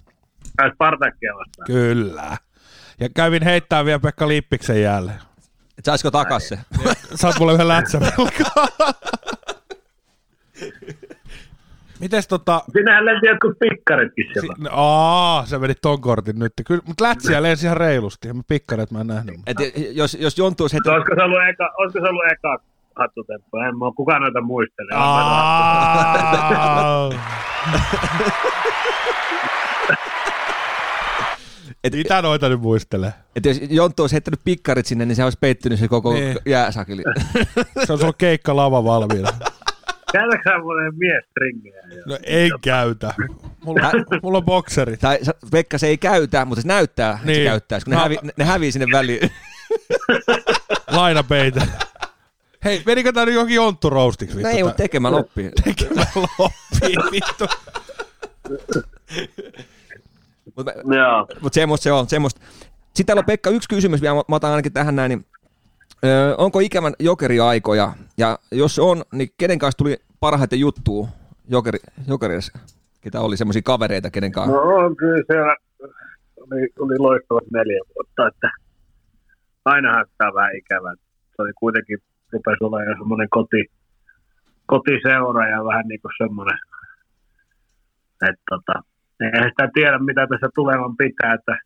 Ai Spartakia vastaan. Kyllä. Ja kävin heittää vielä Pekka Lippiksen jälleen. Et saisiko takas se? Saat mulle yhden lätsän Mites tota... Sinähän lenti jotkut pikkaritkin Si- siellä. no, aa, se meni ton kortin nyt. Kyllä, mutta lätsiä lensi ihan reilusti. Ja mä pikkaret mä en nähnyt. Et jos, jos Jonttu olisi heti... Olisiko se ollut eka, olisiko se ollut eka hattutemppu? En mä kukaan noita muistele. Aa. Et, Mitä noita nyt muistelee? et jos Jonttu olisi heittänyt pikkarit sinne, niin se olisi peittynyt se koko Niin. jääsakeli. Se on sulla keikka lava valmiina. Käytätkö sä muuten miestringiä? No ei käytä. Mulla, mulla on bokserit. tai Pekka se ei käytä, mutta se näyttää, että se Niin. käyttäisi, kun ne, No. hävi, ne, ne hävii sinne väliin. Lainapeitä. Hei, menikö tää nyt johonkin jonttu roastiksi? No vittu, ei, mutta tekemään oppii. Tekemällä oppii, vittu. Mutta mut semmoista se on. Semmoista. Sitten täällä on Pekka yksi kysymys vielä, mä otan ainakin tähän näin. Niin, öö, onko ikävän jokeriaikoja? Ja jos on, niin kenen kanssa tuli parhaiten juttua jokeri, jokerissa? Ketä oli semmoisia kavereita, kenen kanssa? No on kyllä siellä oli, oli loistavat neljä vuotta, että ainahan sitä on vähän ikävä. Se oli kuitenkin, rupesi olemaan jo semmoinen koti, kotiseura ja vähän niin kuin semmoinen, että tota, eihän sitä tiedä, mitä tässä tulevan pitää, että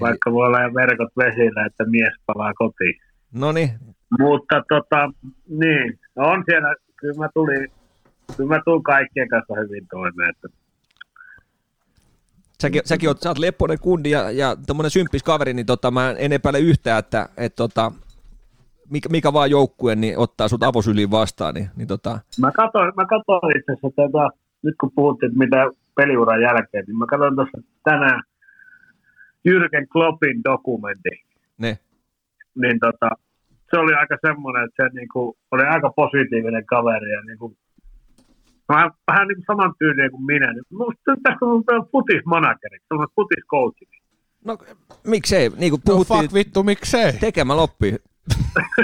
vaikka voi olla verkot vesillä, että mies palaa kotiin. No niin, Mutta tota, niin, no on siellä, kyllä mä tulin, kyllä mä tulin kaikkien kanssa hyvin toimeen, että säkin, säkin oot, sä oot leppoinen kundi ja, ja tommonen symppis kaveri, niin tota, mä en epäile yhtään, että et tota, mikä, mikä vaan joukkue niin ottaa sut avosyliin vastaan. Niin, niin tota, Mä katsoin, mä katsoin itse asiassa tätä, nyt kun puhuttiin, että mitä peliuran jälkeen, niin mä katsoin tuossa tänään Jürgen Kloppin dokumentti. ne. Niin tota, se oli aika semmoinen, että se niinku, oli aika positiivinen kaveri ja niinku, vähän, vähän niin kuin saman tyylinen kuin minä. Niin Musta tässä on futismanageriksi, semmoinen futiscoachiksi. No miksei, niin kuin No puhuttiin, fuck vittu, miksei? tekemällä oppii.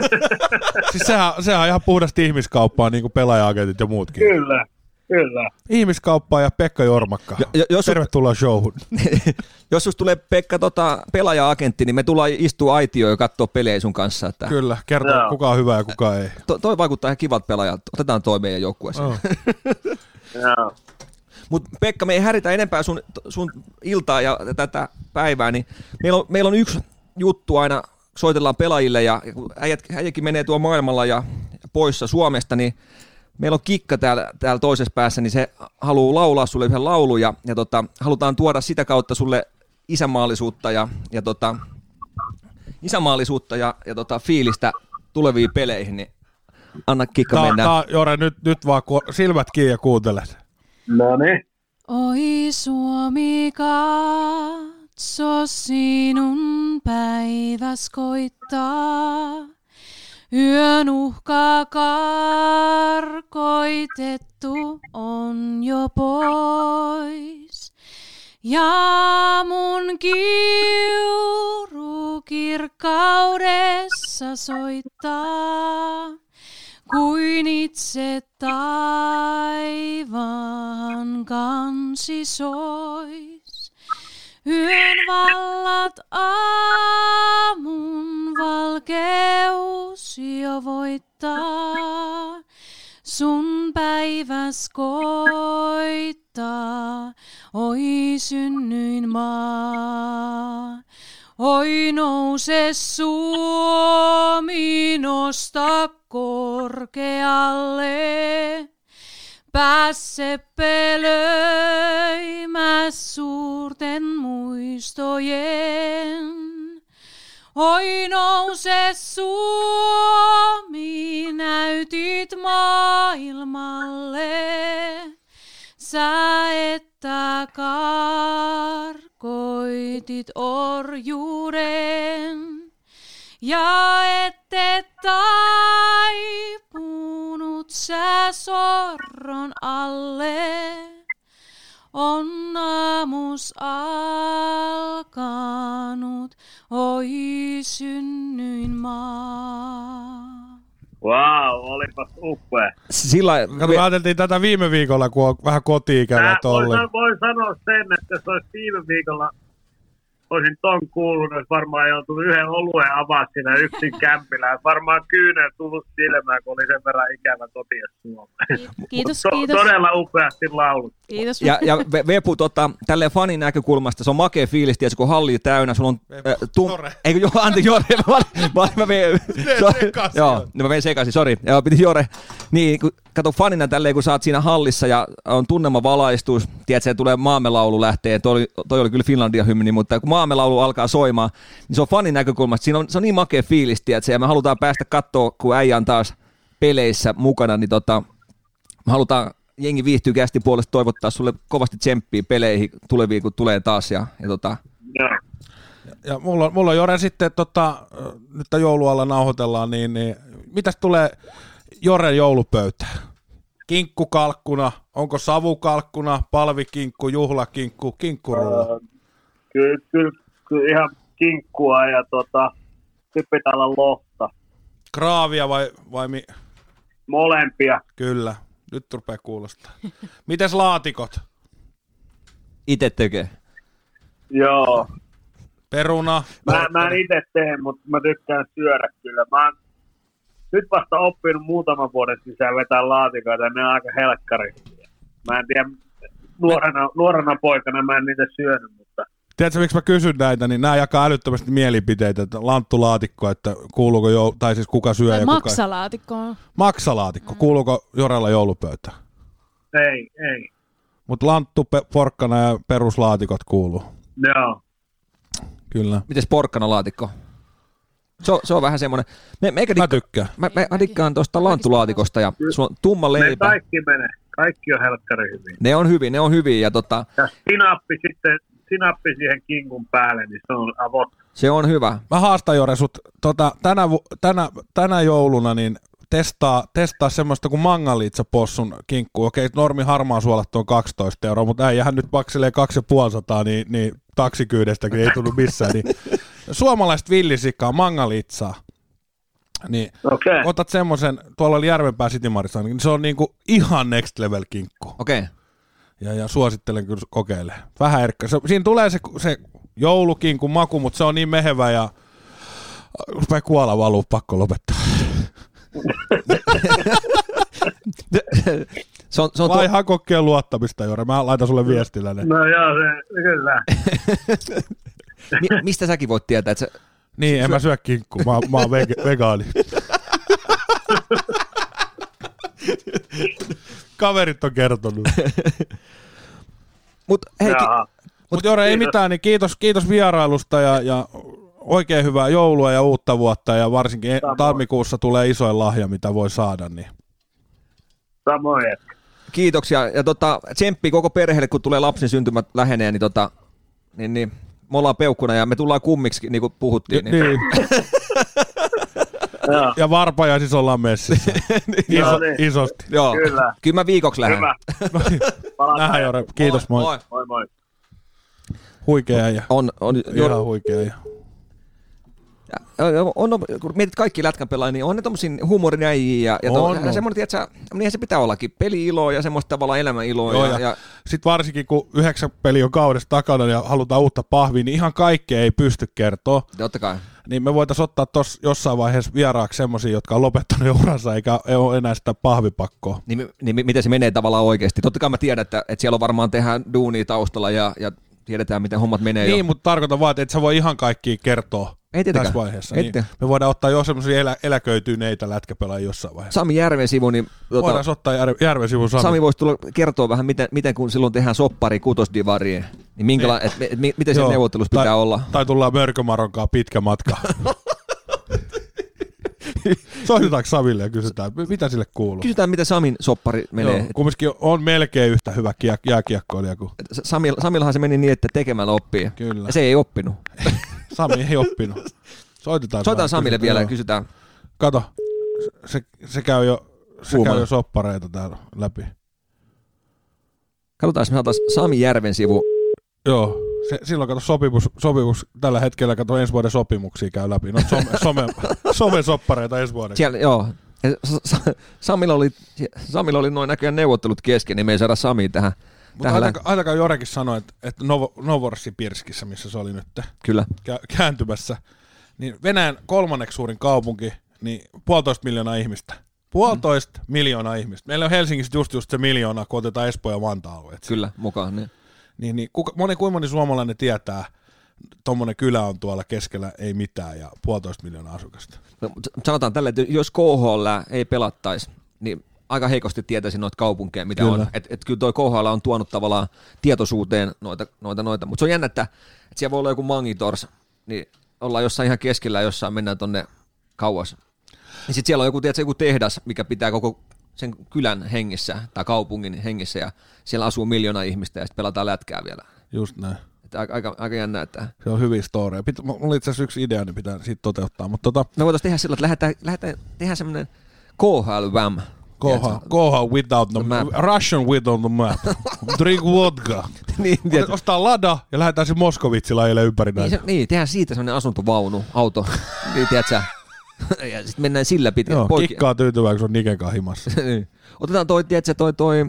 Siis sehän, sehän on ihan puhdasta ihmiskauppaa, niin kuin pelaaja-agentit ja muutkin. Kyllä, kyllä. Ihmiskauppaa ja Pekka Jormakka. Jo- jo- jos- Tervetuloa showhun. Jos susta tulee Pekka tota, pelaaja-agentti, niin me tullaan istua aitioon ja katsoa pelejä sun kanssa. Että Kyllä, kertoo Joo. kuka on hyvä ja kuka ei. to, toi vaikuttaa ihan kivat pelaajat. Otetaan toi meidän joukkueeseen. Oh. Joo. Mutta Pekka, me ei häiritä enempää sun, sun iltaa ja tätä päivää, niin meillä on, meillä on yksi juttu aina, soitellaan pelaajille ja, äijäkin menee tuo maailmalla ja poissa Suomesta, niin meillä on kikka täällä, täällä toisessa päässä, niin se haluaa laulaa sulle yhden laulun ja, ja tota, halutaan tuoda sitä kautta sulle isämaallisuutta ja, ja tota, isämaallisuutta ja, ja tota, fiilistä tuleviin peleihin, niin anna kikka Tää, mennä. tää, Jore, nyt, nyt vaan ku, silmät kiinni ja kuuntelet. No niin. Oi Suomi, katso sinun päiväs koittaa. Yön uhka karkoitettu on jo pois. Ja mun kiuru kirkkaudessa soittaa kuin itse taivaan kansi sois. Yön vallat aamun valkeus jo voittaa. Sun päiväs koittaa, oi synnyin maa. Oi nouse Suomi, nosta korkealle. Pääse pelöimäs suurten muistojen. Oi nouse Suomi, näytit maailmalle. Sä että karkoitit orjuuden. Ja ette taipunut sä sorron alle. On aamus alkanut, oi synnyin maa. Wow, olipas upea. Sillä Kato, me ajateltiin tätä viime viikolla, kun on vähän koti-ikävät voin, ollut. san- voin sanoa sen, että jos olisi viime viikolla olisin ton kuullut, olisi varmaan joutunut yhden oluen avaa siinä yksin kämpillä. Varmaan kyynel tullut silmään, kun oli sen verran ikävä kotia Suomeen. Kiitos, To- kiitos. Todella upeasti laulut. Kiitos. Ja, ja Ve- Vepu, tota, tälleen fanin näkökulmasta, se on makea fiilis, tietysti, kun halli täynnä, sulla on... Vepu, Äh, tum... Jore. Eikö, joo, anteeksi, Jore, mä, olin- mä, mä vein... Mene sorry. sekaisin. Joo, no mä vein sekaisin, sori. Joo, piti Jore. Niin, kun kato fanina tälleen, kun sä oot siinä hallissa ja on tunnelma valaistus, tiedät, se tulee maamelaulu lähtee, toi oli, toi oli kyllä Finlandia hymni, mutta kun maamelaulu alkaa soimaan, niin se on fanin näkökulmasta, siinä on, se on niin makea fiilis, tiedät, ja me halutaan päästä katsoa, kun äijä on taas peleissä mukana, niin tota, me halutaan jengi viihtyy kästi puolesta toivottaa sulle kovasti tsemppiä peleihin tuleviin, kun tulee taas. Ja, ja tota... Joo. Ja mulla, on- mulla on Jore sitten, tota, nyt joulualla nauhoitellaan, niin, niin mitäs tulee Joren joulupöytään? Kinkkukalkkuna, onko savukalkkuna, palvikinkku, juhlakinkku, kinkkurulla? Kyllä, kyllä, kyllä ihan kinkkua ja tota, sitten pitää olla lohta. Kraavia vai, vai mi? Molempia. Kyllä, nyt rupeaa kuulostaa. Mites laatikot? Itse tekee. Joo. Peruna? Mä, mä en itse tee, mutta mä tykkään syödä kyllä. Mä oon nyt vasta oppinut muutaman vuoden sisään vetää laatikoita, ja ne on aika helkkarisia. Mä en tiedä, nuorena, nuorena poikana mä en niitä syönyt, Tiedätkö, miksi mä kysyn näitä, niin nämä jakaa älyttömästi mielipiteitä, että lanttulaatikko, että kuuluuko jo, tai siis kuka syö Tai ja kuka... maksalaatikko. Maksalaatikko, kuuluuko Jorella joulupöytä? ei, ei. Mutta lanttu, pe- porkkana ja peruslaatikot kuuluu. Joo. Kyllä. Mites porkkana laatikko? Se on, se on vähän semmoinen. Me, meikä Mä dikka, tykkään. mä, mä, mä dikkaan tuosta lantulaatikosta ja sulla on tumma Ne leipä. kaikki menee. Kaikki on helkkari hyvin. Ne on hyvin, ne on hyvin ja tota, Ja sinappi sitten, sinappi siihen kinkun päälle, niin se on avot. se on hyvä. Mä haastan Jore sut tota, tänä, tänä, tänä jouluna niin testaa, testaa semmoista kuin mangalitsapossun kinkku. Okei, normi harmaa suolattu on 12 euroa, mutta äijähän nyt makselee 250, niin, niin taksikyydestäkin ei tullut missään. Niin suomalaista villisikkaa, mangalitsaa. Niin. Okay. otat semmoisen, tuolla oli Järvenpää Citymarissa, niin se on niinku ihan next level kinkku. Okei. Okay. Ja, ja suosittelen kyllä kokeilemaan. Vähän erkkä. Se, siinä tulee se, se joulukinkun maku, mutta se on niin mehevä ja rupeaa kuola valuu, pakko lopettaa. Se on, se on tuo, Laiha kokkeen luottamista, Jore. Mä laitan sulle viestillä ne. No joo, se, kyllä. mi, mistä säkin voit tietää, että se, Niin, en mä syö kinkkua. Mä, mä oon vege, vegaani. Kaverit on kertonut. mut hei, ki. Mutta Jore, ei Kiitos. mitään, niin kiitos, kiitos vierailusta ja, ja oikein hyvää joulua ja uutta vuotta ja varsinkin Samoin. tammikuussa tulee isoin lahja, mitä voi saada. Niin. Samoin kiitoksia ja tota, tsemppi koko perheelle, kun tulee lapsen syntymät lähenee, niin, tota, niin, niin me ollaan peukkuna ja me tullaan kummiksi, niin kuin puhuttiin. Niin. niin. Joo. Ja varpajaisissa ollaan messissä. Iso, No niin. isosti. Joo. Kyllä. Kyllä mä viikoksi lähden. Hyvä. Palataan. Nähdään Jore. Kiitos, moi. moi. Moi moi. Huikea ja On, on, ihan huikea. Ja. On, on, kun mietit kaikki lätkän pelaajia, niin on ne tommosia huumorin äijiä ja, ja to, On, on. semmoinen, niinhän se pitää ollakin, peli-iloa ja semmoista tavallaan elämäniloa. Joo, ja, ja, ja, Sitten varsinkin kun yhdeksän peli on kaudessa takana ja halutaan uutta pahvia, niin ihan kaikkea ei pysty kertoa. totta kai. Niin me voitaisiin ottaa tos jossain vaiheessa vieraaksi semmoisia, jotka on lopettanut uransa eikä ole enää sitä pahvipakkoa. Niin, niin mi- miten se menee tavallaan oikeasti. Totta kai mä tiedän, että, että siellä on varmaan tehdään duunia taustalla ja, ja tiedetään, miten hommat menee Niin, jo. mutta tarkoitan vaan, että et sä voi ihan kaikki kertoa Ei tietenkään. tässä vaiheessa. Ei Niin tietenkään. me voidaan ottaa jo semmoisia elä, eläköityneitä lätkäpelaajia jossain vaiheessa. Sami Järven sivu, niin tota, Voidaan ottaa Jär, Järven sivun Sami. Sami voisi tulla kertoa vähän, miten, miten kun silloin tehdään soppari kutosdivariin, niin minkäla, et, et, et, miten se neuvottelussa tai, pitää olla. Tai tullaan Mörkömaronkaan pitkä matka. Soitetaanko Samille ja kysytään, mitä sille kuuluu? Kysytään, miten Samin soppari menee. Joo, kumminkin on melkein yhtä hyvä kiek- jääkiekkoilija kuin Samil, Samillahan se meni niin, että tekemällä oppii. Kyllä. Ja se ei oppinut. Sami ei oppinut. Soitetaan, Soitetaan Samille vielä ja kysytään. Kato, se, se käy jo se Kuumana. käy jo soppareita täällä läpi. Katsotaan, me saataisiin Sami Järven sivu. Joo, se, silloin kato sopimus, sopimus, tällä hetkellä kato ensi vuoden sopimuksia käy läpi. No some, some, some soppareita ensi vuoden. Siellä, joo. Samilla oli, Samilla oli noin näköjään neuvottelut kesken, niin me ei saada Sami tähän. Mutta ainakaan, ainakaan Jorekin sanoi, että, että Novo, Novorossipirskissä, missä se oli nyt Kyllä. kä- kääntymässä, niin Venäjän kolmanneksi suurin kaupunki, niin puolitoista miljoonaa ihmistä. Puolitoista mm. miljoonaa ihmistä. Meillä on Helsingissä just, just se miljoona, kun otetaan Espoo ja Vantaa-alueet. Kyllä, mukaan. Niin. Niin, niin kuka, moni, kuinka moni suomalainen tietää, tuommoinen kylä on tuolla keskellä, ei mitään, ja puolitoista miljoonaa asukasta. No, sanotaan tällä, että jos KHL ei pelattaisi, niin aika heikosti tietäisin noita kaupunkeja, mitä Kyllä. on. Että et kyllä toi KHL on tuonut tavallaan tietoisuuteen noita, noita, noita. mutta se on jännä, että, että siellä voi olla joku Mangitors, niin ollaan jossain ihan keskellä, jossain mennään tonne kauas. Ja sitten siellä on joku, tiedätkö, joku tehdas, mikä pitää koko sen kylän hengissä tai kaupungin hengissä ja siellä asuu miljoona ihmistä ja sitten pelataan lätkää vielä. Just näin. Että aika, aika, aika jännä, että Se on hyviä storeja. Pit, mulla oli itse asiassa yksi idea, niin pitää siitä toteuttaa. Mutta tota, me voitaisiin tehdä sillä, että lähdetään, lähdetään tehdä semmoinen KHL-väm. Koha, koha without the, The map. Russian without the map. Drink vodka. niin, tiedätkö? Ostaa lada ja lähdetään se Moskovitsilla ajelle ympäri Niin, näitä. se, niin, tehdään siitä semmoinen asuntovaunu, auto, niin tiedätkö sä? ja sitten mennään sillä pitkin. Joo, kikkaa tyytyvää, kun se on Niken kanssa himassa. Niin. Otetaan toi, tiedätkö, toi, toi,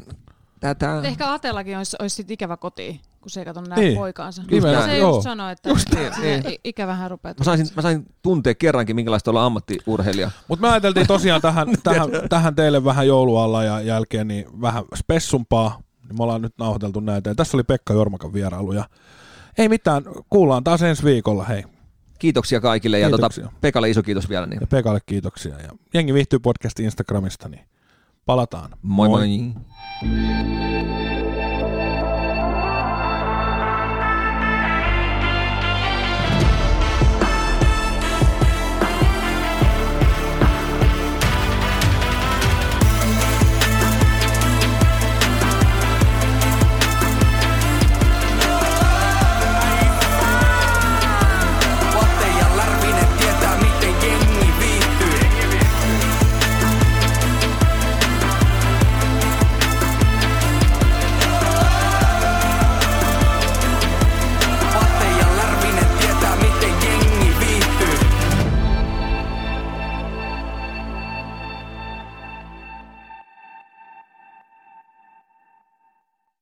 tää. Ehkä Atellakin olisi, olisi sit ikävä koti, kun se ei kato näe Niin. poikaansa. Nimenomaan, se joo. just sanoi, että Just niin, niin. ikävähän rupeaa. Mä saisin, mä sain tuntea kerrankin, minkälaista olla ammattiurheilija. Mutta me ajateltiin tosiaan tähän, tähän, tähän teille vähän joulualla ja jälkeen niin vähän spessumpaa. Niin me ollaan nyt nauhoiteltu näitä. Ja tässä oli Pekka Jormakan vierailu. Ja ei mitään, kuullaan taas ensi viikolla. Hei. Kiitoksia kaikille ja Kiitoksia. Tota, Pekalle iso kiitos vielä. Niin. Ja Pekalle kiitoksia. Ja jengi viihtyy podcast Instagramista, niin palataan. Moi moi. moi.